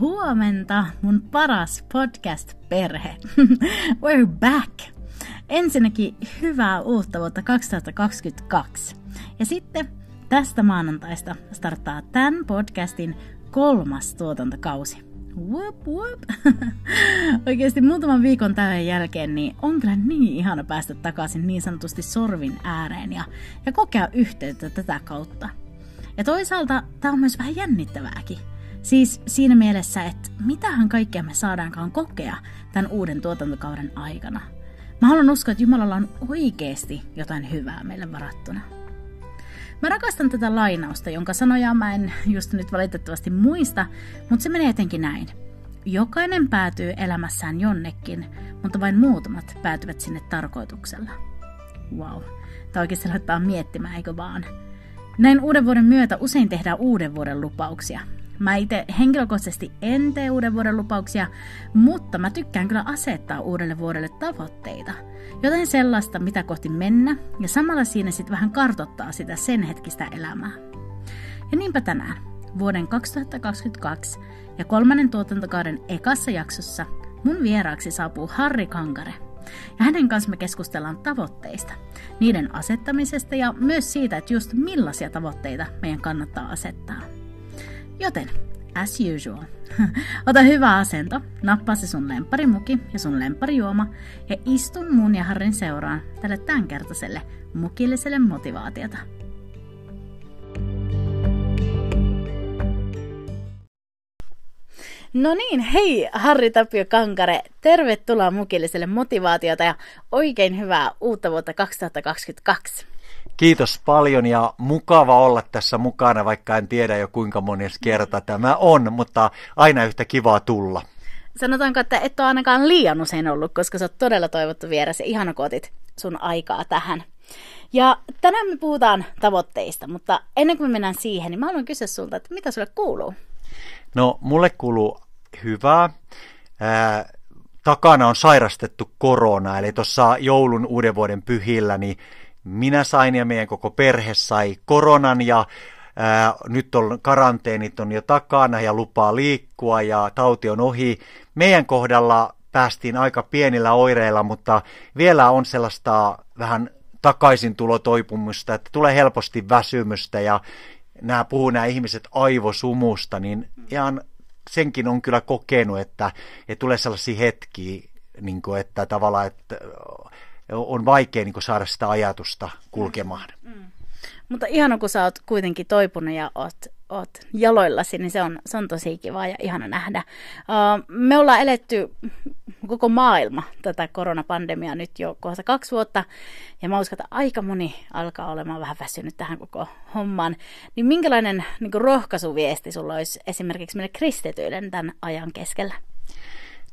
Huomenta, mun paras podcast-perhe. We're back! Ensinnäkin hyvää uutta vuotta 2022. Ja sitten tästä maanantaista starttaa tämän podcastin kolmas tuotantokausi. Whoop, whoop. Oikeasti muutaman viikon tämän jälkeen niin on kyllä niin ihana päästä takaisin niin sanotusti sorvin ääreen ja, ja kokea yhteyttä tätä kautta. Ja toisaalta tämä on myös vähän jännittävääkin Siis siinä mielessä, että mitähän kaikkea me saadaankaan kokea tämän uuden tuotantokauden aikana. Mä haluan uskoa, että Jumalalla on oikeasti jotain hyvää meille varattuna. Mä rakastan tätä lainausta, jonka sanoja mä en just nyt valitettavasti muista, mutta se menee jotenkin näin. Jokainen päätyy elämässään jonnekin, mutta vain muutamat päätyvät sinne tarkoituksella. Wow, tämä oikeasti laittaa miettimään, eikö vaan? Näin uuden vuoden myötä usein tehdään uuden vuoden lupauksia, Mä itse henkilökohtaisesti en tee uuden vuoden lupauksia, mutta mä tykkään kyllä asettaa uudelle vuodelle tavoitteita. Jotain sellaista, mitä kohti mennä, ja samalla siinä sitten vähän kartottaa sitä sen hetkistä elämää. Ja niinpä tänään, vuoden 2022 ja kolmannen tuotantokauden ekassa jaksossa, mun vieraaksi saapuu Harri Kankare. Ja hänen kanssa me keskustellaan tavoitteista, niiden asettamisesta ja myös siitä, että just millaisia tavoitteita meidän kannattaa asettaa. Joten, as usual, ota hyvä asento, nappaa se sun lemparimuki ja sun lemparijuoma. Ja istu mun ja Harrin seuraan tälle tämänkertaiselle mukilliselle motivaatiota. No niin, hei Harri Tapio Kankare, tervetuloa mukilliselle motivaatiota ja oikein hyvää uutta vuotta 2022. Kiitos paljon ja mukava olla tässä mukana, vaikka en tiedä jo kuinka mones kerta tämä on, mutta aina yhtä kivaa tulla. Sanotaanko, että et ole ainakaan liian usein ollut, koska sä oot todella toivottu vieressä ja ihana kotit sun aikaa tähän. Ja tänään me puhutaan tavoitteista, mutta ennen kuin me mennään siihen, niin mä haluan kysyä sulta, että mitä sulle kuuluu? No, mulle kuuluu hyvää. Ää, takana on sairastettu korona, eli tuossa joulun uuden vuoden pyhillä, niin minä sain ja meidän koko perhe sai koronan ja ää, nyt on karanteenit on jo takana ja lupaa liikkua ja tauti on ohi. Meidän kohdalla päästiin aika pienillä oireilla, mutta vielä on sellaista vähän takaisin tulotoipumusta, että tulee helposti väsymystä ja nämä puhuu nämä ihmiset aivosumusta, niin ihan senkin on kyllä kokenut, että, että tulee sellaisia hetkiä, niin kuin, että tavallaan, että on vaikea niin saada sitä ajatusta kulkemaan. Mm. Mm. Mutta ihana, kun sä oot kuitenkin toipunut ja oot, oot jaloillasi, niin se on, se on tosi kiva ja ihana nähdä. Uh, me ollaan eletty koko maailma tätä koronapandemiaa nyt jo kohta kaksi vuotta, ja mä uskon, että aika moni alkaa olemaan vähän väsynyt tähän koko hommaan. Niin minkälainen niin rohkaisuviesti sulla olisi esimerkiksi meille kristityille tämän ajan keskellä?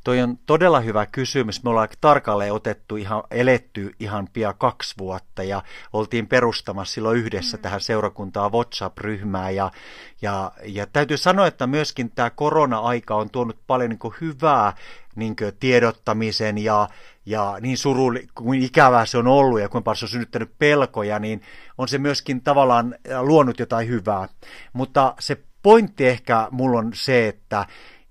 Toi on todella hyvä kysymys. Me ollaan tarkalleen otettu ihan, eletty ihan pian kaksi vuotta ja oltiin perustamassa silloin yhdessä mm. tähän seurakuntaa WhatsApp-ryhmää ja, ja, ja täytyy sanoa, että myöskin tämä korona-aika on tuonut paljon niin hyvää niin tiedottamisen ja, ja niin suru kuin ikävää se on ollut ja kuinka paljon se on synnyttänyt pelkoja, niin on se myöskin tavallaan luonut jotain hyvää. Mutta se pointti ehkä mulla on se, että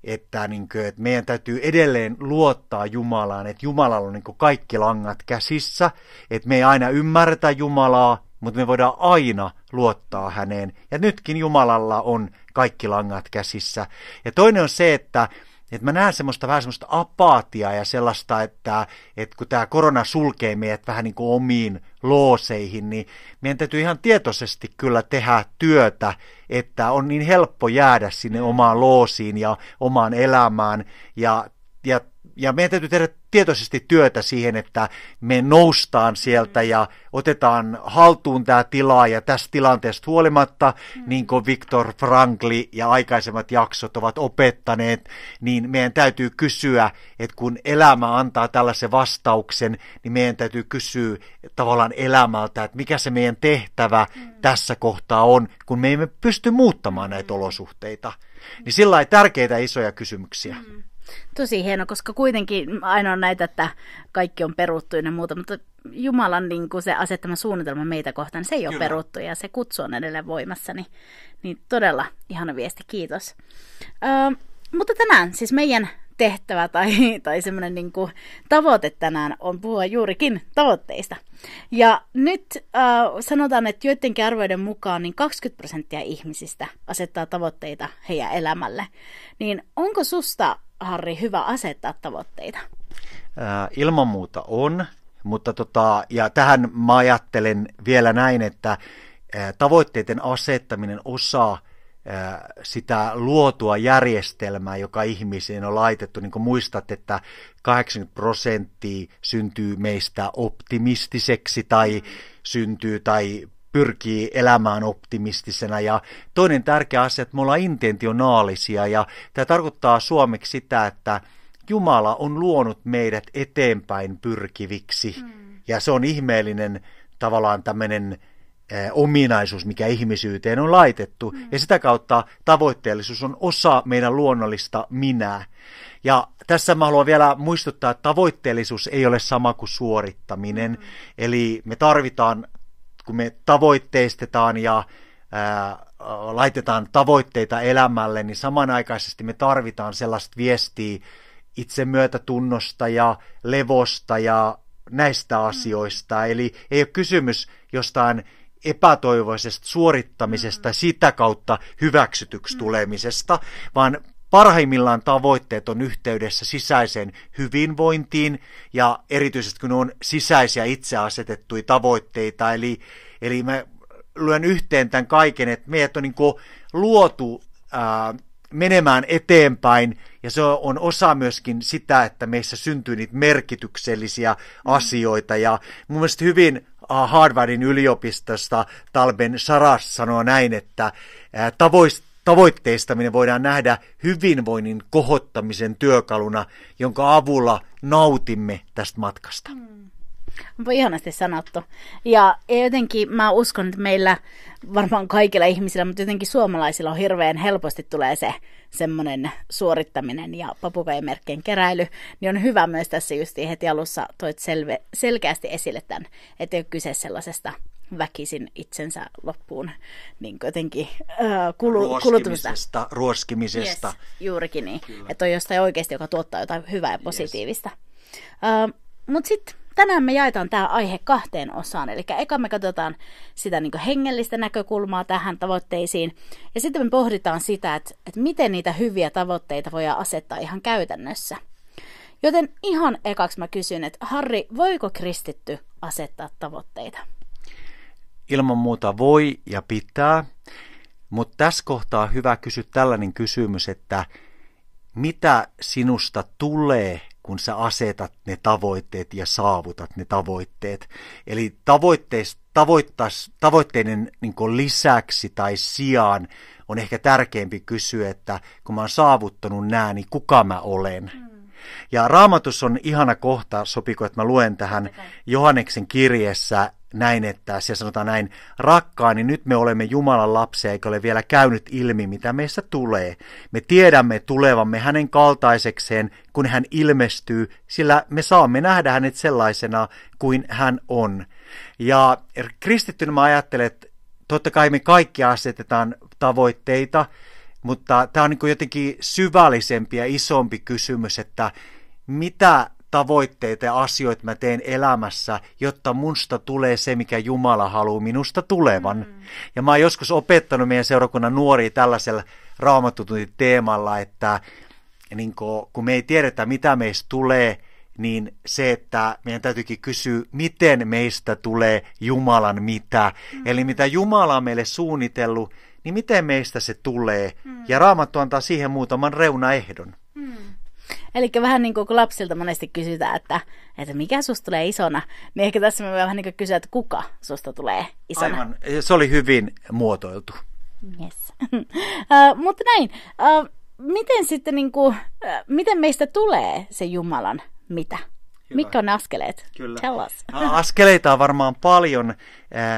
että, niin kuin, että meidän täytyy edelleen luottaa Jumalaan, että Jumalalla on niin kuin kaikki langat käsissä, että me ei aina ymmärretä Jumalaa, mutta me voidaan aina luottaa häneen. Ja nytkin Jumalalla on kaikki langat käsissä. Ja toinen on se, että että mä näen semmoista vähän semmoista apaatiaa ja sellaista, että, että kun tämä korona sulkee meidät vähän niin kuin omiin looseihin, niin meidän täytyy ihan tietoisesti kyllä tehdä työtä, että on niin helppo jäädä sinne omaan loosiin ja omaan elämään. Ja, ja ja meidän täytyy tehdä tietoisesti työtä siihen, että me noustaan sieltä ja otetaan haltuun tämä tila ja tästä tilanteesta huolimatta, mm. niin kuin Viktor Frankli ja aikaisemmat jaksot ovat opettaneet, niin meidän täytyy kysyä, että kun elämä antaa tällaisen vastauksen, niin meidän täytyy kysyä tavallaan elämältä, että mikä se meidän tehtävä mm. tässä kohtaa on, kun me emme pysty muuttamaan näitä mm. olosuhteita. Niin sillä tärkeitä isoja kysymyksiä. Mm. Tosi hieno, koska kuitenkin aina on näitä, että kaikki on peruttu ja muuta, mutta Jumalan niin kuin se asettama suunnitelma meitä kohtaan, se ei ole Kyllä. peruttu ja se kutsu on edelleen voimassa, niin, niin todella ihana viesti, kiitos. Ö, mutta tänään siis meidän tehtävä tai, tai semmoinen niin tavoite tänään on puhua juurikin tavoitteista. Ja nyt äh, sanotaan, että joidenkin arvoiden mukaan niin 20 prosenttia ihmisistä asettaa tavoitteita heidän elämälle. Niin onko susta, Harri, hyvä asettaa tavoitteita? Ilman muuta on, mutta tota, ja tähän mä ajattelen vielä näin, että tavoitteiden asettaminen osaa sitä luotua järjestelmää, joka ihmisiin on laitettu. Niin kuin muistat, että 80 prosenttia syntyy meistä optimistiseksi tai syntyy tai pyrkii elämään optimistisena. Ja toinen tärkeä asia, että me ollaan intentionaalisia ja tämä tarkoittaa suomeksi sitä, että Jumala on luonut meidät eteenpäin pyrkiviksi. Mm. Ja se on ihmeellinen tavallaan tämmöinen ominaisuus, mikä ihmisyyteen on laitettu. Mm. Ja sitä kautta tavoitteellisuus on osa meidän luonnollista minää. Ja tässä mä haluan vielä muistuttaa, että tavoitteellisuus ei ole sama kuin suorittaminen. Mm. Eli me tarvitaan, kun me tavoitteistetaan ja ää, laitetaan tavoitteita elämälle, niin samanaikaisesti me tarvitaan sellaista viestiä itsemyötätunnosta ja levosta ja näistä mm. asioista. Eli ei ole kysymys jostain epätoivoisesta suorittamisesta, mm. sitä kautta hyväksytyksi mm. tulemisesta, vaan parhaimmillaan tavoitteet on yhteydessä sisäiseen hyvinvointiin ja erityisesti kun on sisäisiä itse asetettuja tavoitteita, eli, eli mä luen yhteen tämän kaiken, että meidät on niin luotu ää, menemään eteenpäin ja se on osa myöskin sitä, että meissä syntyy niitä merkityksellisiä mm. asioita ja mun mielestä hyvin Harvardin yliopistosta Talben Saras sanoo näin, että tavoitteistaminen voidaan nähdä hyvinvoinnin kohottamisen työkaluna, jonka avulla nautimme tästä matkasta. Hmm. Onpa ihanasti sanottu. Ja jotenkin mä uskon, että meillä varmaan kaikilla ihmisillä, mutta jotenkin suomalaisilla on hirveän helposti tulee se semmoinen suorittaminen ja papukaimerkkien keräily, niin on hyvä myös tässä just heti alussa toit selve, selkeästi esille tämän, että ei ole kyse sellaisesta väkisin itsensä loppuun niin jotenkin äh, kulu, kulutumisesta. Ruoskimisesta. Yes, juurikin niin. Kyllä. Että on jostain oikeasti, joka tuottaa jotain hyvää ja positiivista. Yes. Uh, Mutta sitten tänään me jaetaan tämä aihe kahteen osaan. Eli eka me katsotaan sitä niin hengellistä näkökulmaa tähän tavoitteisiin, ja sitten me pohditaan sitä, että, että miten niitä hyviä tavoitteita voidaan asettaa ihan käytännössä. Joten ihan ekaksi mä kysyn, että Harri, voiko kristitty asettaa tavoitteita? Ilman muuta voi ja pitää, mutta tässä kohtaa on hyvä kysyä tällainen kysymys, että mitä sinusta tulee kun sä asetat ne tavoitteet ja saavutat ne tavoitteet. Eli tavoitteiden niin lisäksi tai sijaan on ehkä tärkeämpi kysyä, että kun mä oon saavuttanut nämä, niin kuka mä olen? Mm. Ja raamatus on ihana kohta, sopiko, että mä luen tähän Johanneksen kirjeessä näin, että siellä sanotaan näin, rakkaani, nyt me olemme Jumalan lapsia, eikä ole vielä käynyt ilmi, mitä meissä tulee. Me tiedämme tulevamme hänen kaltaisekseen, kun hän ilmestyy, sillä me saamme nähdä hänet sellaisena kuin hän on. Ja kristittynä mä ajattelen, että totta kai me kaikki asetetaan tavoitteita, mutta tämä on niin jotenkin syvällisempi ja isompi kysymys, että mitä tavoitteita ja asioita mä teen elämässä, jotta musta tulee se, mikä Jumala haluaa minusta tulevan. Mm. Ja mä oon joskus opettanut meidän seurakunnan nuoria tällaisella raamatutunti teemalla, että niin kun me ei tiedetä, mitä meistä tulee, niin se, että meidän täytyykin kysyä, miten meistä tulee Jumalan mitä. Mm. Eli mitä Jumala on meille suunnitellut, niin miten meistä se tulee. Mm. Ja Raamattu antaa siihen muutaman reunaehdon. Eli vähän niin kuin kun lapsilta monesti kysytään, että, että mikä susta tulee isona, niin ehkä tässä me vähän niin kuin kysyä, että kuka susta tulee isona. Aivan, se oli hyvin muotoiltu. Yes. uh, mutta näin, uh, miten sitten niin kuin, uh, miten meistä tulee se Jumalan mitä? Hyvä. Mitkä on ne askeleet? Kyllä. Tell us. Askeleita on varmaan paljon.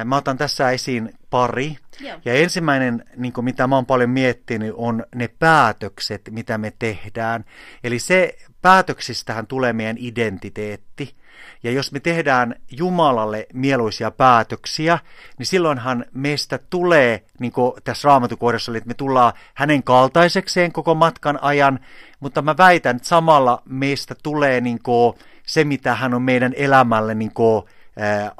Mä otan tässä esiin pari. Joo. Ja ensimmäinen, niin kuin mitä mä oon paljon miettinyt, on ne päätökset, mitä me tehdään. Eli se päätöksistähän tulee meidän identiteetti. Ja jos me tehdään Jumalalle mieluisia päätöksiä, niin silloinhan meistä tulee, niin kuin tässä raamatukohdassa oli, että me tullaan hänen kaltaisekseen koko matkan ajan, mutta mä väitän, että samalla meistä tulee niin kuin se, mitä hän on meidän elämälle niin kuin, ää,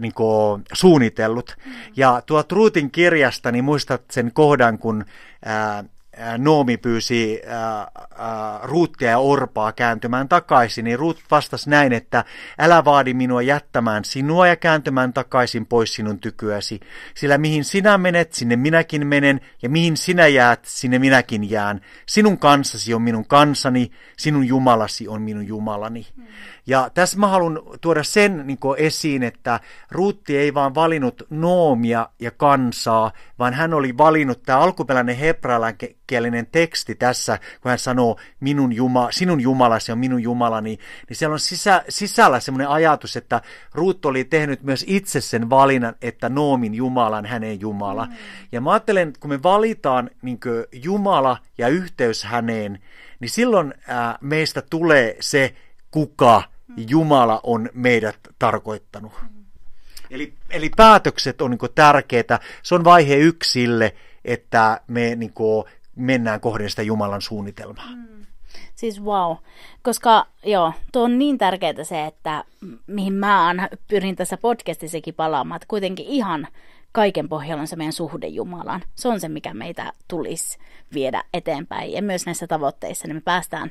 niin kuin suunnitellut. Mm. Ja tuo Truutin kirjasta, niin muistat sen kohdan, kun ää, Noomi pyysi Ruuttia ja Orpaa kääntymään takaisin, niin Ruut vastasi näin, että älä vaadi minua jättämään sinua ja kääntymään takaisin pois sinun tykyäsi, sillä mihin sinä menet, sinne minäkin menen, ja mihin sinä jäät, sinne minäkin jään. Sinun kansasi on minun kansani, sinun Jumalasi on minun Jumalani. Mm. Ja tässä mä haluan tuoda sen niin esiin, että Ruutti ei vaan valinnut Noomia ja kansaa, vaan hän oli valinnut tämä alkuperäinen hebrailankielinen teksti tässä, kun hän sanoo minun Juma, sinun Jumalasi on minun Jumalani, niin siellä on sisä, sisällä semmoinen ajatus, että Ruut oli tehnyt myös itse sen valinnan, että Noomin Jumalan hänen Jumala. Mm. Ja mä ajattelen, että kun me valitaan niin Jumala ja yhteys häneen, niin silloin ää, meistä tulee se, kuka Jumala on meidät tarkoittanut. Eli, eli päätökset on niin tärkeitä. Se on vaihe yksille, että me niin kuin, mennään kohden sitä Jumalan suunnitelmaa. Mm. Siis wow, koska joo, tuo on niin tärkeää se, että mihin mä pyrin tässä podcastissakin palaamaan, että kuitenkin ihan kaiken pohjalla on se meidän suhde Jumalaan. Se on se, mikä meitä tulisi viedä eteenpäin. Ja myös näissä tavoitteissa niin me päästään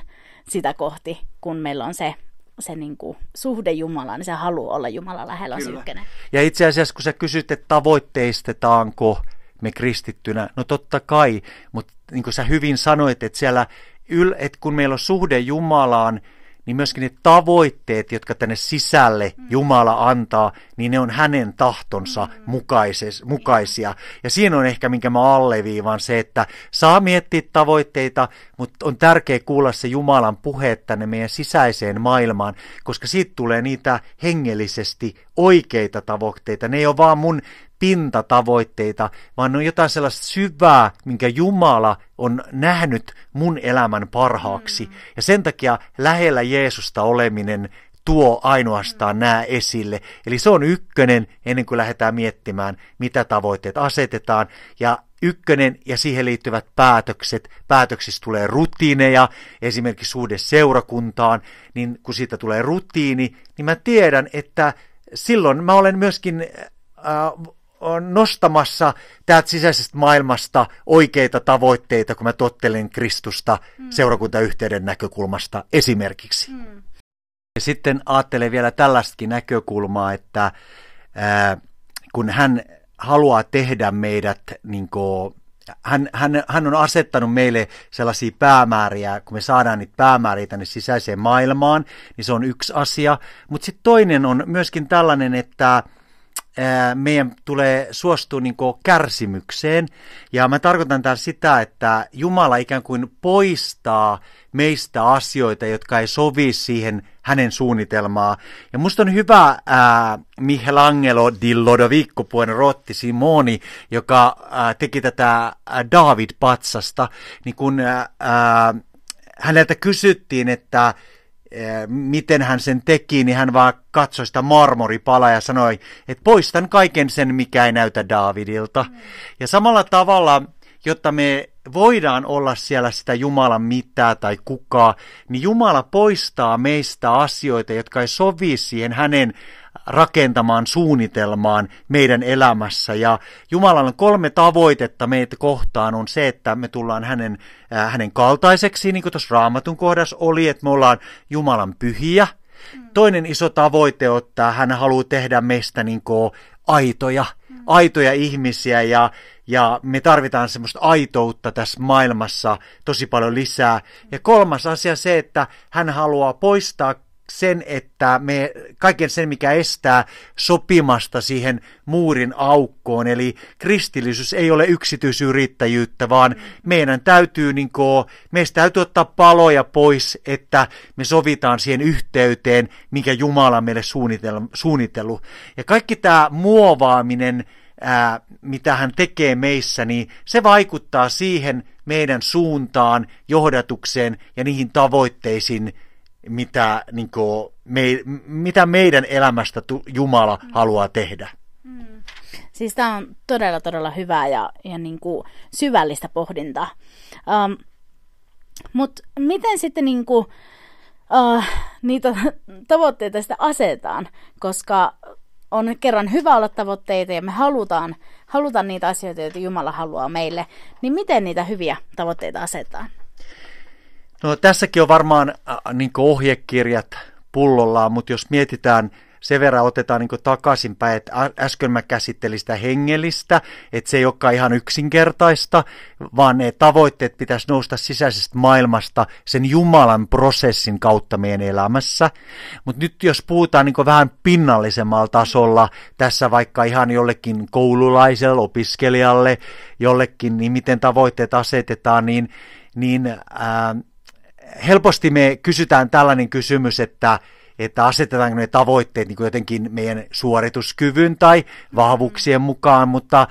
sitä kohti, kun meillä on se se niin kuin, suhde Jumalaan, niin se haluaa olla Jumala lähellä on Ja itse asiassa, kun sä kysyt, että tavoitteistetaanko me kristittynä, no totta kai, mutta niin kuin sä hyvin sanoit, että siellä, yl, että kun meillä on suhde Jumalaan, niin myöskin ne tavoitteet, jotka tänne sisälle mm. Jumala antaa, niin ne on hänen tahtonsa mm. mukaises, mukaisia. Ja siinä on ehkä, minkä mä alleviivan, se, että saa miettiä tavoitteita, mutta on tärkeää kuulla se Jumalan puhe tänne meidän sisäiseen maailmaan, koska siitä tulee niitä hengellisesti oikeita tavoitteita. Ne ei ole vaan mun pintatavoitteita, vaan ne on jotain sellaista syvää, minkä Jumala on nähnyt mun elämän parhaaksi. Mm. Ja sen takia lähellä Jeesusta oleminen tuo ainoastaan mm. nämä esille. Eli se on ykkönen ennen kuin lähdetään miettimään, mitä tavoitteet asetetaan. Ja ykkönen ja siihen liittyvät päätökset. Päätöksissä tulee rutiineja, esimerkiksi suhde seurakuntaan, niin kun siitä tulee rutiini, niin mä tiedän, että silloin mä olen myöskin äh, nostamassa täältä sisäisestä maailmasta oikeita tavoitteita, kun mä tottelen Kristusta mm. seurakuntayhteyden näkökulmasta esimerkiksi. Mm. Ja sitten ajattelen vielä tällaistakin näkökulmaa, että ää, kun hän haluaa tehdä meidät niin kuin, hän, hän, hän on asettanut meille sellaisia päämääriä, kun me saadaan niitä päämääriä tänne sisäiseen maailmaan, niin se on yksi asia. Mutta sitten toinen on myöskin tällainen, että meidän tulee suostua niin kärsimykseen. Ja mä tarkoitan täällä sitä, että Jumala ikään kuin poistaa meistä asioita, jotka ei sovi siihen hänen suunnitelmaa. Ja musta on hyvä ää, Michelangelo di Lodovico Buonarroti Simoni, joka ää, teki tätä David-patsasta, niin kun ää, häneltä kysyttiin, että miten hän sen teki, niin hän vaan katsoi sitä marmoripalaa ja sanoi, että poistan kaiken sen, mikä ei näytä Daavidilta. Mm. Ja samalla tavalla, jotta me voidaan olla siellä sitä Jumalan mitää tai kukaa, niin Jumala poistaa meistä asioita, jotka ei sovi siihen hänen rakentamaan suunnitelmaan meidän elämässä. Ja Jumalan kolme tavoitetta meitä kohtaan on se, että me tullaan hänen, äh, hänen kaltaiseksi, niin kuin tuossa raamatun kohdassa oli, että me ollaan Jumalan pyhiä. Mm. Toinen iso tavoite on, että hän haluaa tehdä meistä niin kuin aitoja, mm. aitoja ihmisiä ja, ja me tarvitaan semmoista aitoutta tässä maailmassa tosi paljon lisää. Ja kolmas asia se, että hän haluaa poistaa sen, että me, kaiken sen, mikä estää sopimasta siihen muurin aukkoon. Eli kristillisyys ei ole yksityisyrittäjyyttä, vaan meidän täytyy, niin kuin, meistä täytyy ottaa paloja pois, että me sovitaan siihen yhteyteen, mikä Jumala meille suunnitellut. Ja kaikki tämä muovaaminen, ää, mitä hän tekee meissä, niin se vaikuttaa siihen meidän suuntaan, johdatukseen ja niihin tavoitteisiin, mitä, niin kuin, me, mitä meidän elämästä Jumala mm. haluaa tehdä. Mm. Siis tämä on todella, todella hyvää ja, ja niin kuin syvällistä pohdintaa. Um, Mutta miten sitten niin kuin, uh, niitä tavoitteita sitten asetetaan, koska on kerran hyvä olla tavoitteita ja me halutaan, halutaan niitä asioita, joita Jumala haluaa meille, niin miten niitä hyviä tavoitteita asetetaan? No tässäkin on varmaan äh, niin ohjekirjat pullollaan, mutta jos mietitään sen verran otetaan niin takaisinpäin, että äsken mä käsittelin sitä hengellistä, että se ei olekaan ihan yksinkertaista, vaan ne tavoitteet pitäisi nousta sisäisestä maailmasta sen Jumalan prosessin kautta meidän elämässä. Mutta nyt jos puhutaan niin vähän pinnallisemmalla tasolla, tässä vaikka ihan jollekin koululaiselle, opiskelijalle, jollekin, niin miten tavoitteet asetetaan, niin, niin ää, helposti me kysytään tällainen kysymys, että, että asetetaanko ne tavoitteet niin jotenkin meidän suorituskyvyn tai vahvuuksien mukaan, mutta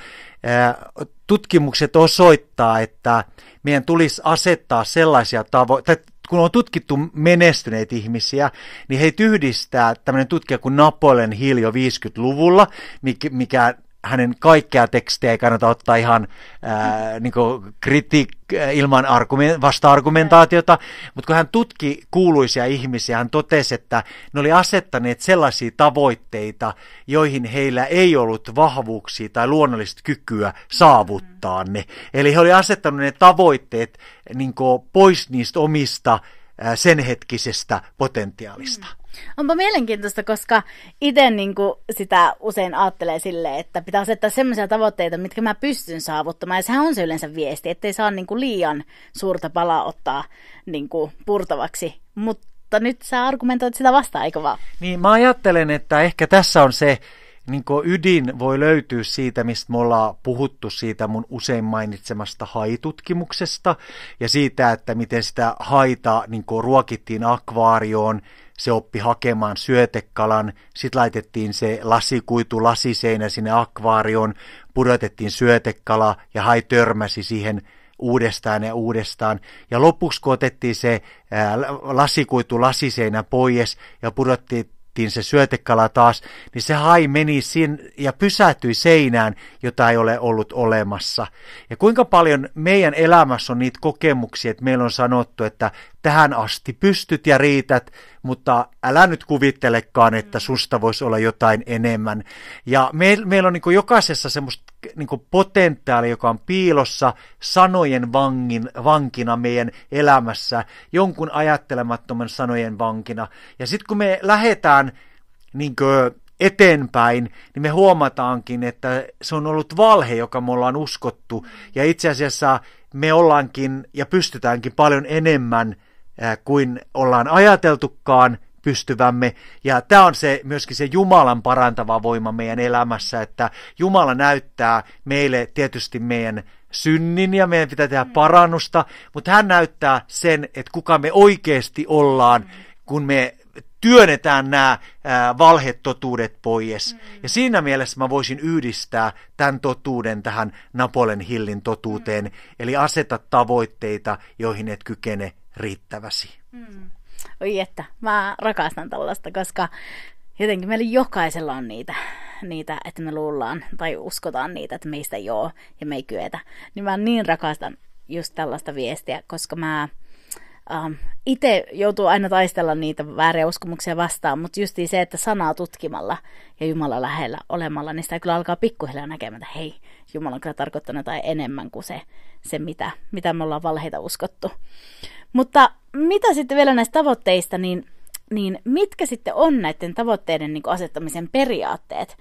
tutkimukset osoittaa, että meidän tulisi asettaa sellaisia tavoitteita, kun on tutkittu menestyneitä ihmisiä, niin heitä yhdistää tämmöinen tutkija kuin Napoleon Hill jo 50-luvulla, mikä hänen kaikkea tekstejä ei kannata ottaa ihan ää, niin kriti, ilman argument, vasta-argumentaatiota, mutta kun hän tutki kuuluisia ihmisiä, hän totesi, että ne oli asettaneet sellaisia tavoitteita, joihin heillä ei ollut vahvuuksia tai luonnollista kykyä saavuttaa ne. Eli he oli asettanut ne tavoitteet niin pois niistä omista sen hetkisestä potentiaalista. Mm. Onpa mielenkiintoista, koska itse niin sitä usein ajattelee silleen, että pitää asettaa sellaisia tavoitteita, mitkä mä pystyn saavuttamaan. Ja sehän on se yleensä viesti, ettei saa niin kuin liian suurta palaa ottaa niin kuin purtavaksi. Mutta nyt sä argumentoit sitä vastaan, eikö vaan? Niin, mä ajattelen, että ehkä tässä on se niin ydin voi löytyä siitä, mistä me ollaan puhuttu siitä mun usein mainitsemasta haitutkimuksesta ja siitä, että miten sitä haita niin ruokittiin akvaarioon, se oppi hakemaan syötekalan, sitten laitettiin se lasikuitu lasiseinä sinne akvaarioon, pudotettiin syötekala ja hai törmäsi siihen uudestaan ja uudestaan. Ja lopuksi kun otettiin se ää, lasikuitu lasiseinä pois ja pudottiin laitettiin se syötekala taas, niin se hai meni sin ja pysähtyi seinään, jota ei ole ollut olemassa. Ja kuinka paljon meidän elämässä on niitä kokemuksia, että meillä on sanottu, että tähän asti pystyt ja riität, mutta älä nyt kuvittelekaan, että susta voisi olla jotain enemmän. Ja meillä meil on niin jokaisessa semmoista niin potentiaali, joka on piilossa sanojen vangin, vankina meidän elämässä, jonkun ajattelemattoman sanojen vankina. Ja sitten kun me lähdetään niin eteenpäin, niin me huomataankin, että se on ollut valhe, joka me ollaan uskottu. Ja itse asiassa me ollaankin ja pystytäänkin paljon enemmän kuin ollaan ajateltukaan pystyvämme. Ja tämä on se, myöskin se Jumalan parantava voima meidän elämässä, että Jumala näyttää meille tietysti meidän synnin ja meidän pitää tehdä parannusta, mutta hän näyttää sen, että kuka me oikeasti ollaan, kun me työnnetään nämä valhetotuudet pois. Mm. Ja siinä mielessä mä voisin yhdistää tämän totuuden tähän Napolen Hillin totuuteen, mm. eli aseta tavoitteita, joihin et kykene riittäväsi. Mm. Oi että, mä rakastan tällaista, koska jotenkin meillä jokaisella on niitä, niitä, että me luullaan tai uskotaan niitä, että meistä ei ole ja me ei kyetä. Niin mä niin rakastan just tällaista viestiä, koska mä ähm, itse joutuu aina taistella niitä vääriä uskomuksia vastaan, mutta just se, että sanaa tutkimalla ja Jumala lähellä olemalla, niin sitä kyllä alkaa pikkuhiljaa näkemään, että hei, Jumala on kyllä tarkoittanut jotain enemmän kuin se, se mitä, mitä me ollaan valheita uskottu. Mutta mitä sitten vielä näistä tavoitteista, niin niin mitkä sitten on näiden tavoitteiden niin asettamisen periaatteet?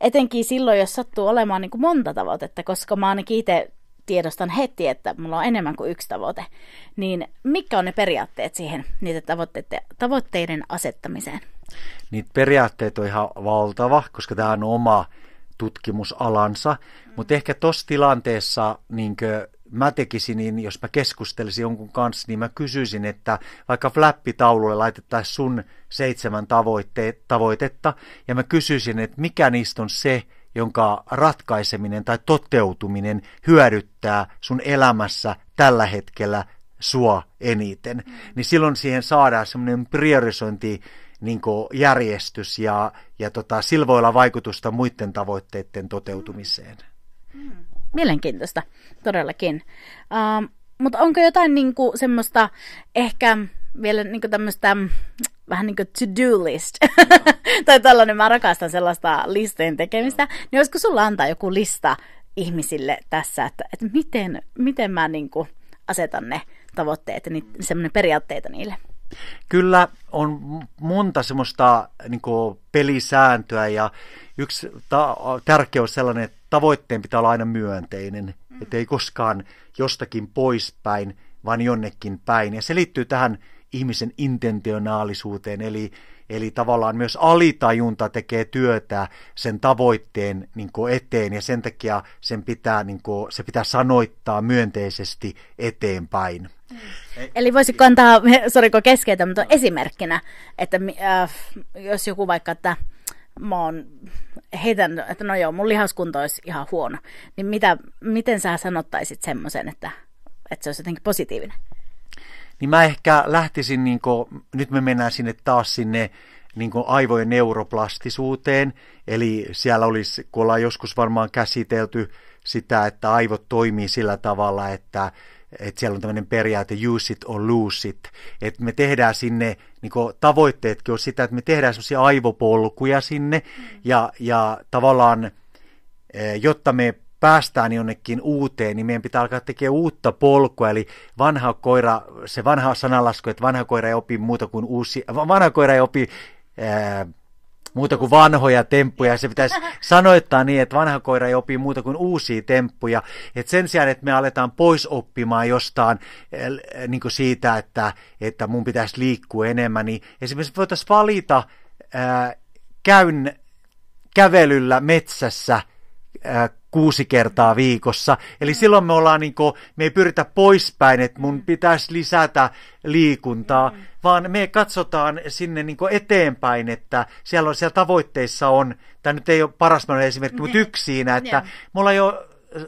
Etenkin silloin, jos sattuu olemaan niin monta tavoitetta, koska mä ainakin itse tiedostan heti, että mulla on enemmän kuin yksi tavoite. Niin mitkä on ne periaatteet siihen niiden tavoitteiden, tavoitteiden asettamiseen? Niitä periaatteet on ihan valtava, koska tämä on oma tutkimusalansa. Mutta ehkä tuossa tilanteessa niin mä tekisin, niin jos mä keskustelisin jonkun kanssa, niin mä kysyisin, että vaikka flappitaululle laitettaisiin sun seitsemän tavoitte- tavoitetta, ja mä kysyisin, että mikä niistä on se, jonka ratkaiseminen tai toteutuminen hyödyttää sun elämässä tällä hetkellä sua eniten. Niin silloin siihen saadaan semmoinen priorisointi niin järjestys ja, ja tota, sillä voi olla vaikutusta muiden tavoitteiden toteutumiseen. Mm. Mielenkiintoista, todellakin. Uh, mutta onko jotain niin kuin, semmoista ehkä vielä niin kuin tämmöistä vähän niin kuin to-do list, tai tällainen, mä rakastan sellaista listojen tekemistä, niin olisiko sulla antaa joku lista ihmisille tässä, että, että miten, miten mä niin kuin asetan ne tavoitteet ja semmoinen periaatteita niille? Kyllä on monta semmoista niin pelisääntöä ja yksi ta- tärkeä on sellainen, että tavoitteen pitää olla aina myönteinen, mm. että ei koskaan jostakin poispäin, vaan jonnekin päin. Ja se liittyy tähän ihmisen intentionaalisuuteen, eli, eli tavallaan myös alitajunta tekee työtä sen tavoitteen niin eteen, ja sen takia sen pitää, niin kuin, se pitää sanoittaa myönteisesti eteenpäin. Mm. Eli voisiko antaa, soriko keskeytä, mutta esimerkkinä, että äh, jos joku vaikka, että mä oon, heitän, että no joo, mun lihaskunto olisi ihan huono, niin mitä, miten sä sanottaisit semmoisen, että, että se olisi jotenkin positiivinen? Niin mä ehkä lähtisin, niin kuin, nyt me mennään sinne taas sinne niin kuin aivojen neuroplastisuuteen, eli siellä olisi, kun ollaan joskus varmaan käsitelty sitä, että aivot toimii sillä tavalla, että että siellä on tämmöinen periaate use it or lose it, että me tehdään sinne, niin tavoitteetkin on sitä, että me tehdään semmoisia aivopolkuja sinne, mm. ja, ja tavallaan, eh, jotta me päästään jonnekin uuteen, niin meidän pitää alkaa tekemään uutta polkua, eli vanha koira, se vanha sanalasku, että vanha koira ei opi muuta kuin uusi, vanha koira ei opi ää, muuta kuin vanhoja temppuja. Se pitäisi sanoittaa niin, että vanha koira ei opi muuta kuin uusia temppuja. Et sen sijaan, että me aletaan pois oppimaan jostain niin kuin siitä, että, että mun pitäisi liikkua enemmän, niin esimerkiksi voitaisiin valita ää, käyn kävelyllä metsässä kuusi kertaa viikossa. Eli silloin me ollaan niin kuin, me ei pyritä poispäin, että mun pitäisi lisätä liikuntaa, mm. vaan me katsotaan sinne niin eteenpäin, että siellä, on, siellä tavoitteissa on, tämä nyt ei ole paras esimerkki, mutta yksi siinä, että me ollaan jo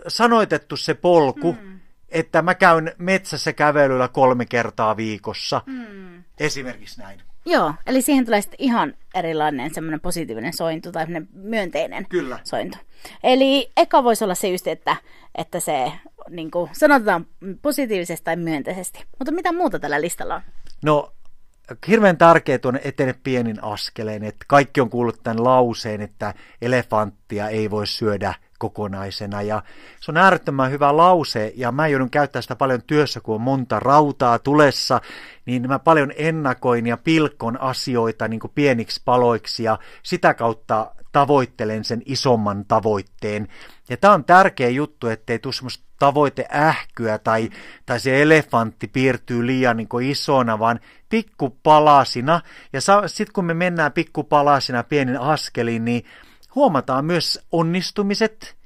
sanoitettu se polku, mm. että mä käyn metsässä kävelyllä kolme kertaa viikossa. Mm. Esimerkiksi näin. Joo, eli siihen tulee sitten ihan erilainen semmoinen positiivinen sointu tai myönteinen Kyllä. sointu. Eli eka voisi olla se just, että, että se niin kuin, sanotaan positiivisesti tai myönteisesti. Mutta mitä muuta tällä listalla on? No, hirveän tärkeää on etene pienin askeleen, että kaikki on kuullut tämän lauseen, että elefanttia ei voi syödä kokonaisena. Ja se on äärettömän hyvä lause, ja mä joudun käyttämään sitä paljon työssä, kun on monta rautaa tulessa, niin mä paljon ennakoin ja pilkon asioita niin kuin pieniksi paloiksi, ja sitä kautta tavoittelen sen isomman tavoitteen. Ja tämä on tärkeä juttu, ettei tule semmoista tavoiteähkyä tai, tai se elefantti piirtyy liian niin isona, vaan pikkupalasina. Ja sitten kun me mennään pikkupalasina pienin askelin, niin huomataan myös onnistumiset,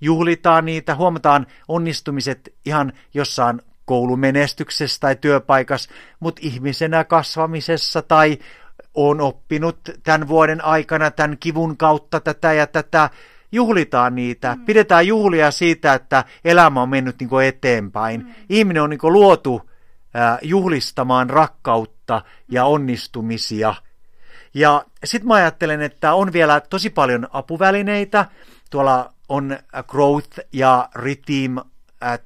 juhlitaan niitä, huomataan onnistumiset ihan jossain koulumenestyksessä tai työpaikassa, mutta ihmisenä kasvamisessa tai on oppinut tämän vuoden aikana tämän kivun kautta tätä ja tätä, juhlitaan niitä, mm. pidetään juhlia siitä, että elämä on mennyt niin eteenpäin. Mm. Ihminen on niin luotu äh, juhlistamaan rakkautta ja onnistumisia – ja sitten mä ajattelen, että on vielä tosi paljon apuvälineitä. Tuolla on growth ja reteam äh,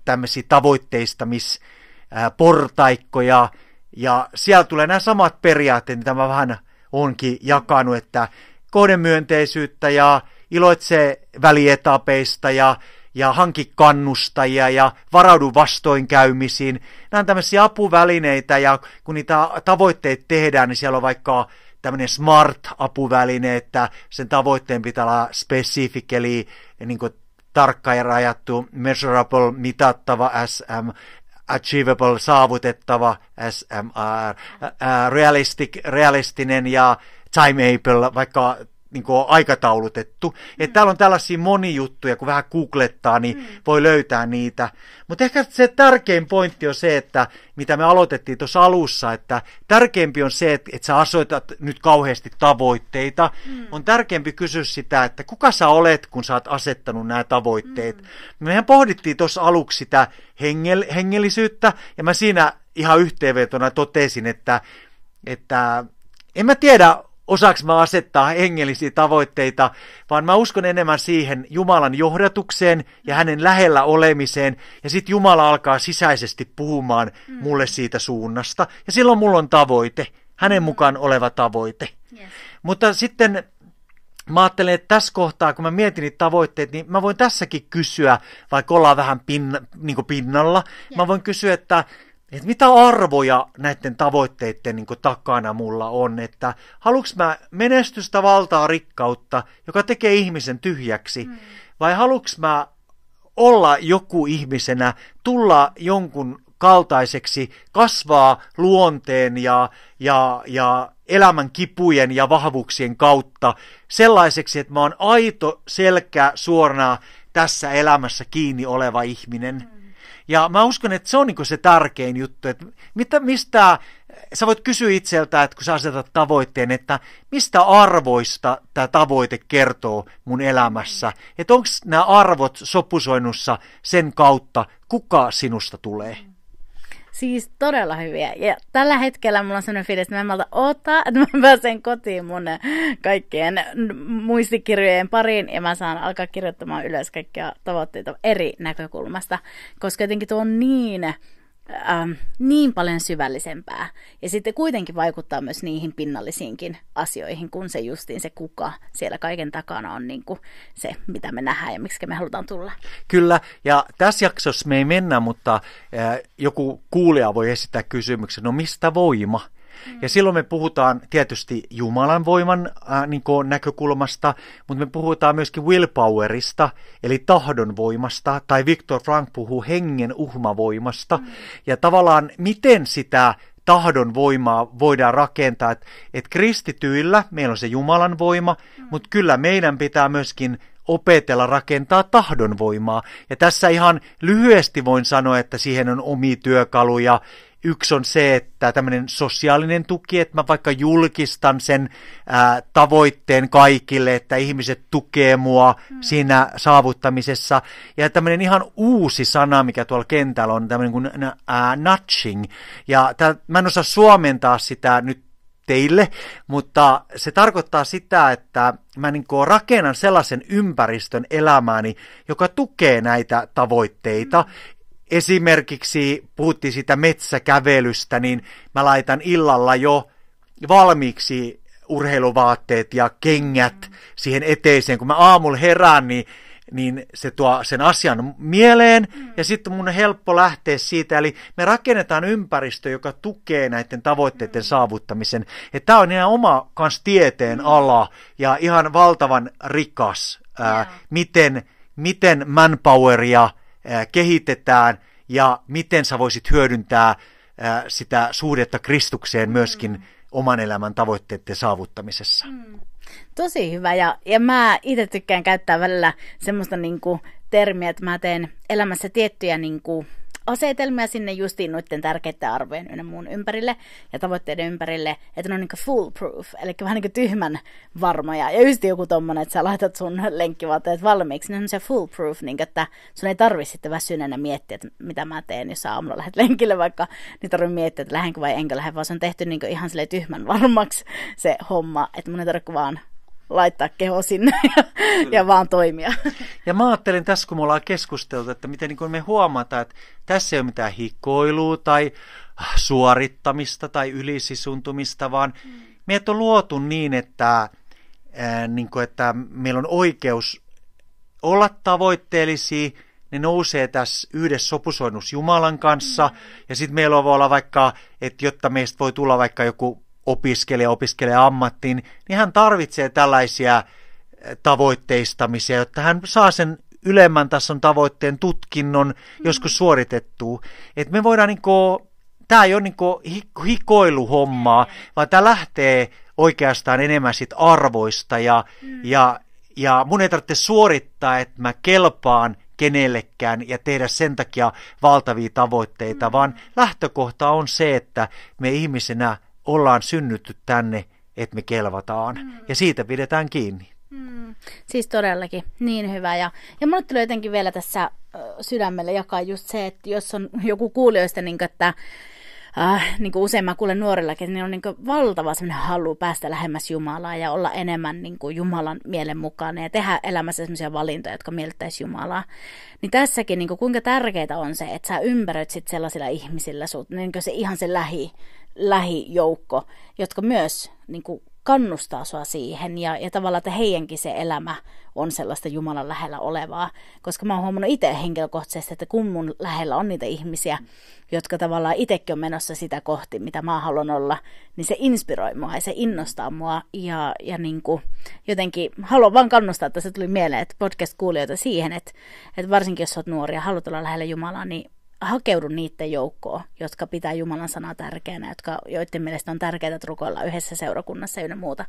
tämmöisiä tavoitteistamis-portaikkoja, äh, ja siellä tulee nämä samat periaatteet, mitä mä vähän onkin jakanut, että kohdemyönteisyyttä ja iloitsee välietapeista ja, ja hanki kannustajia ja varaudu vastoinkäymisiin. Nämä on tämmöisiä apuvälineitä ja kun niitä tavoitteita tehdään, niin siellä on vaikka tämmöinen smart-apuväline, että sen tavoitteen pitää olla specific, eli niin kuin tarkka ja rajattu, measurable, mitattava SM, achievable, saavutettava SMR, realistic, realistinen ja timeable, vaikka niin kuin aikataulutettu. Mm. Että täällä on tällaisia monijuttuja, kun vähän googlettaa, niin mm. voi löytää niitä. Mutta ehkä se tärkein pointti on se, että mitä me aloitettiin tuossa alussa, että tärkeämpi on se, että, että sä asoitat nyt kauheasti tavoitteita. Mm. On tärkeämpi kysyä sitä, että kuka sä olet, kun sä oot asettanut nämä tavoitteet. Mm. Mehän pohdittiin tuossa aluksi sitä hengel, hengellisyyttä, ja mä siinä ihan yhteenvetona totesin, että, että en mä tiedä, osaksi mä asettaa hengellisiä tavoitteita, vaan mä uskon enemmän siihen Jumalan johdatukseen ja hänen lähellä olemiseen, ja sitten Jumala alkaa sisäisesti puhumaan mm. mulle siitä suunnasta, ja silloin mulla on tavoite, hänen mm. mukaan oleva tavoite. Yes. Mutta sitten mä ajattelen, että tässä kohtaa, kun mä mietin niitä tavoitteita, niin mä voin tässäkin kysyä, vaikka ollaan vähän pin, niin pinnalla, yeah. mä voin kysyä, että että mitä arvoja näiden tavoitteiden niin takana mulla on, että haluanko mä menestystä, valtaa, rikkautta, joka tekee ihmisen tyhjäksi, mm. vai haluanko mä olla joku ihmisenä, tulla jonkun kaltaiseksi, kasvaa luonteen ja, ja, ja elämän kipujen ja vahvuuksien kautta sellaiseksi, että mä oon aito, selkä, suorana tässä elämässä kiinni oleva ihminen. Mm ja mä uskon, että se on niin se tärkein juttu, että mitä, mistä, sä voit kysyä itseltä, että kun sä asetat tavoitteen, että mistä arvoista tämä tavoite kertoo mun elämässä, että onko nämä arvot sopusoinnussa sen kautta, kuka sinusta tulee. Siis todella hyviä. Ja tällä hetkellä mulla on sellainen fiilis, että mä en malta odottaa, että mä pääsen kotiin mun kaikkien muistikirjojen pariin ja mä saan alkaa kirjoittamaan ylös kaikkia tavoitteita eri näkökulmasta, koska jotenkin tuo on niin ähm, niin paljon syvällisempää. Ja sitten kuitenkin vaikuttaa myös niihin pinnallisiinkin asioihin, kun se justiin se kuka siellä kaiken takana on niin kuin se, mitä me nähdään ja miksi me halutaan tulla. Kyllä, ja tässä jaksossa me ei mennä, mutta äh, joku kuulija voi esittää kysymyksen, no mistä voima? Ja silloin me puhutaan tietysti Jumalan voiman äh, niin näkökulmasta, mutta me puhutaan myöskin willpowerista, eli tahdonvoimasta, tai Viktor Frank puhuu hengen uhmavoimasta. Mm. Ja tavallaan miten sitä tahdon voimaa voidaan rakentaa, että et kristityillä meillä on se Jumalan voima, mm. mutta kyllä meidän pitää myöskin opetella rakentaa tahdonvoimaa. Ja tässä ihan lyhyesti voin sanoa, että siihen on omia työkaluja, Yksi on se, että tämmöinen sosiaalinen tuki, että mä vaikka julkistan sen ää, tavoitteen kaikille, että ihmiset tukee mua mm. siinä saavuttamisessa. Ja tämmöinen ihan uusi sana, mikä tuolla kentällä on, tämmöinen kuin ää, nudging. Ja tää, mä en osaa suomentaa sitä nyt teille, mutta se tarkoittaa sitä, että mä niin rakennan sellaisen ympäristön elämääni, joka tukee näitä tavoitteita, mm esimerkiksi puhuttiin sitä metsäkävelystä, niin mä laitan illalla jo valmiiksi urheiluvaatteet ja kengät mm. siihen eteiseen. Kun mä aamulla herään, niin, niin se tuo sen asian mieleen mm. ja sitten mun on helppo lähteä siitä. Eli me rakennetaan ympäristö, joka tukee näiden tavoitteiden mm. saavuttamisen. Tämä on ihan oma kans tieteen mm. ala ja ihan valtavan rikas, yeah. ää, miten, miten manpoweria kehitetään ja miten sä voisit hyödyntää sitä suhdetta Kristukseen myöskin mm. oman elämän tavoitteiden saavuttamisessa. Mm. Tosi hyvä ja, ja mä itse tykkään käyttää välillä semmoista niinku termiä, että mä teen elämässä tiettyjä niinku asetelmia sinne justiin noiden tärkeiden arvojen ynnä muun ympärille ja tavoitteiden ympärille, että ne on niin foolproof, eli vähän niin tyhmän varmoja. Ja just joku tommonen, että sä laitat sun lenkkivaatteet valmiiksi, niin on se foolproof, niin että sun ei tarvi sitten väsyneenä miettiä, että mitä mä teen, jos sä aamulla lähdet lenkille vaikka, niin tarvii miettiä, että lähdenkö vai enkö lähde, vaan se on tehty niin ihan sille tyhmän varmaksi se homma, että mun ei tarvitse vaan laittaa keho sinne ja, ja vaan toimia. Ja mä ajattelin tässä, kun me ollaan keskusteltu, että miten niin me huomataan, että tässä ei ole mitään hikoilua tai suorittamista tai ylisisuntumista, vaan mm. meidät on luotu niin, että, ää, niin kuin, että meillä on oikeus olla tavoitteellisia, ne nousee tässä yhdessä sopusoinnus Jumalan kanssa, mm. ja sitten meillä voi olla vaikka, että jotta meistä voi tulla vaikka joku opiskelija, opiskelija ammattiin, niin hän tarvitsee tällaisia tavoitteistamisia, jotta hän saa sen ylemmän tason tavoitteen tutkinnon mm. joskus suoritettua. Että me voidaan niinku, tämä ei ole niinku hikoiluhommaa, vaan tämä lähtee oikeastaan enemmän sit arvoista ja, mm. ja, ja mun ei tarvitse suorittaa, että mä kelpaan kenellekään ja tehdä sen takia valtavia tavoitteita, mm. vaan lähtökohta on se, että me ihmisenä ollaan synnytty tänne, että me kelvataan mm. ja siitä pidetään kiinni. Mm. Siis todellakin, niin hyvä. Ja, ja mulle tuli jotenkin vielä tässä sydämelle jakaa just se, että jos on joku kuulijoista, niin kuin, että äh, niin kuin usein mä kuulen nuorillakin, niin on niin kuin valtava sellainen halu päästä lähemmäs Jumalaa ja olla enemmän niin kuin Jumalan mielen mukana ja tehdä elämässä sellaisia valintoja, jotka miellyttäisi Jumalaa. Niin tässäkin niin kuin, kuinka tärkeää on se, että sä ympäröit sit sellaisilla ihmisillä sut, niin kuin se ihan se lähi, lähijoukko, jotka myös niin kuin, kannustaa sua siihen ja, ja tavallaan, että heidänkin se elämä on sellaista Jumalan lähellä olevaa. Koska mä oon huomannut itse henkilökohtaisesti, että kun mun lähellä on niitä ihmisiä, jotka tavallaan itsekin on menossa sitä kohti, mitä mä haluan olla, niin se inspiroi mua ja se innostaa mua ja, ja niin kuin jotenkin haluan vaan kannustaa, että se tuli mieleen, että podcast-kuulijoita siihen, että, että varsinkin jos oot nuori ja haluat olla lähellä Jumalaa, niin hakeudu niiden joukkoon, jotka pitää Jumalan sanaa tärkeänä, jotka, joiden mielestä on tärkeää rukoilla yhdessä seurakunnassa ja muuta,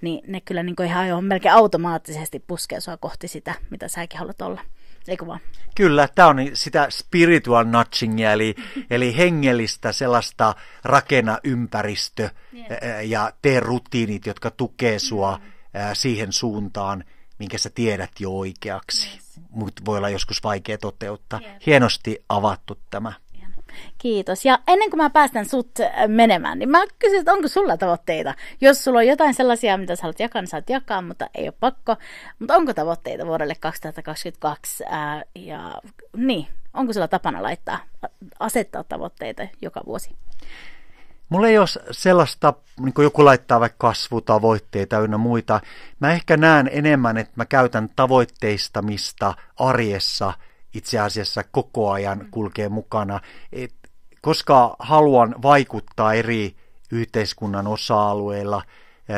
niin ne kyllä niin kuin ihan jo melkein automaattisesti puskee sua kohti sitä, mitä säkin haluat olla. Eikö vaan? Kyllä, tämä on sitä spiritual nudgingia, eli, eli hengellistä sellaista rakenna ympäristö yeah. ja tee rutiinit, jotka tukee sua mm. siihen suuntaan, minkä sä tiedät jo oikeaksi. Yes mutta voi olla joskus vaikea toteuttaa. Hienosti avattu tämä. Kiitos. Ja ennen kuin mä päästän sut äh, menemään, niin mä kysyn, että onko sulla tavoitteita? Jos sulla on jotain sellaisia, mitä sä haluat jakaa, niin saat jakaa, mutta ei ole pakko. Mutta onko tavoitteita vuodelle 2022? Ää, ja niin, onko sulla tapana laittaa, asettaa tavoitteita joka vuosi? Mulla ei ole sellaista, niin kuin joku laittaa vaikka kasvutavoitteita ynnä muita. Mä ehkä näen enemmän, että mä käytän tavoitteistamista arjessa itse asiassa koko ajan mm. kulkee mukana. Et, koska haluan vaikuttaa eri yhteiskunnan osa-alueilla,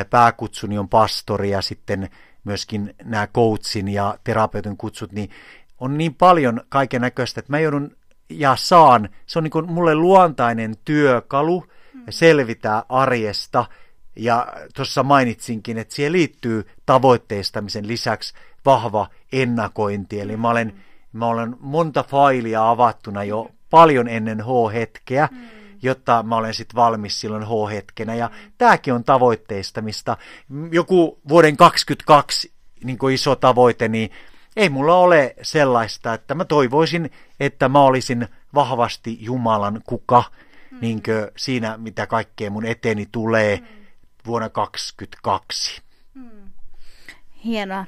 pääkutsuni on pastori ja sitten myöskin nämä coachin ja terapeutin kutsut, niin on niin paljon kaiken näköistä, että mä joudun ja saan, se on niin kuin mulle luontainen työkalu – selvitä arjesta. Ja tuossa mainitsinkin, että siihen liittyy tavoitteistamisen lisäksi vahva ennakointi. Eli mä olen, mä olen monta failia avattuna jo paljon ennen H-hetkeä, jotta mä olen sitten valmis silloin H-hetkenä. Ja tämäkin on tavoitteistamista. Joku vuoden 22 niin iso tavoite, niin ei mulla ole sellaista, että mä toivoisin, että mä olisin vahvasti Jumalan kuka – mm. niinkö siinä, mitä kaikkea mun eteeni tulee mm. vuonna 2022. Mm. Hienoa.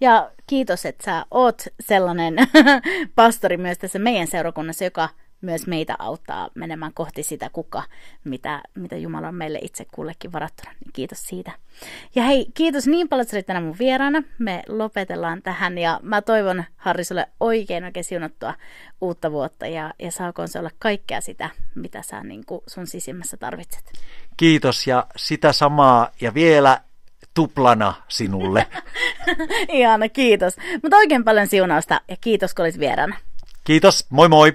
Ja kiitos, että sä oot sellainen pastori myös tässä meidän seurakunnassa, joka myös meitä auttaa menemään kohti sitä kuka, mitä, mitä Jumala on meille itse kullekin varattuna. Niin kiitos siitä. Ja hei, kiitos niin paljon, että olit tänään mun vieraana. Me lopetellaan tähän ja mä toivon Harri sulle oikein oikein siunattua uutta vuotta ja, ja saakoon se olla kaikkea sitä, mitä sä niin kuin sun sisimmässä tarvitset. Kiitos ja sitä samaa ja vielä tuplana sinulle. Ihana, kiitos. Mutta oikein paljon siunausta ja kiitos, kun olit vieraana. Kiitos, moi moi!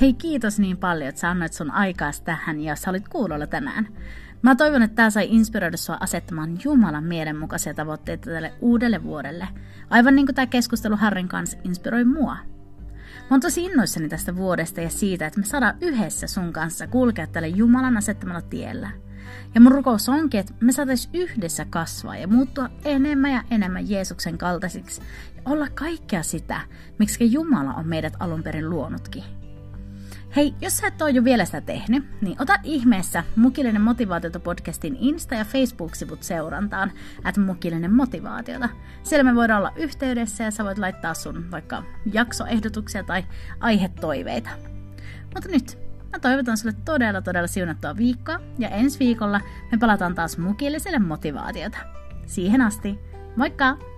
Hei kiitos niin paljon, että sä annoit sun aikaas tähän ja sä olit kuulolla tänään. Mä toivon, että tämä sai inspiroida sua asettamaan Jumalan mielenmukaisia tavoitteita tälle uudelle vuodelle. Aivan niin kuin tämä keskustelu Harrin kanssa inspiroi mua. Mä oon tosi innoissani tästä vuodesta ja siitä, että me saadaan yhdessä sun kanssa kulkea tälle Jumalan asettamalla tiellä. Ja mun rukous onkin, että me saataisiin yhdessä kasvaa ja muuttua enemmän ja enemmän Jeesuksen kaltaisiksi ja olla kaikkea sitä, miksi Jumala on meidät alun perin luonutkin. Hei, jos sä et ole jo vielä sitä tehnyt, niin ota ihmeessä Mukillinen motivaatiota podcastin Insta- ja Facebook-sivut seurantaan, että Mukillinen motivaatiota. Siellä me voidaan olla yhteydessä ja sä voit laittaa sun vaikka jaksoehdotuksia tai aihetoiveita. Mutta nyt, Mä toivotan sulle todella todella siunattua viikkoa ja ensi viikolla me palataan taas mukilliselle motivaatiota. Siihen asti, moikka!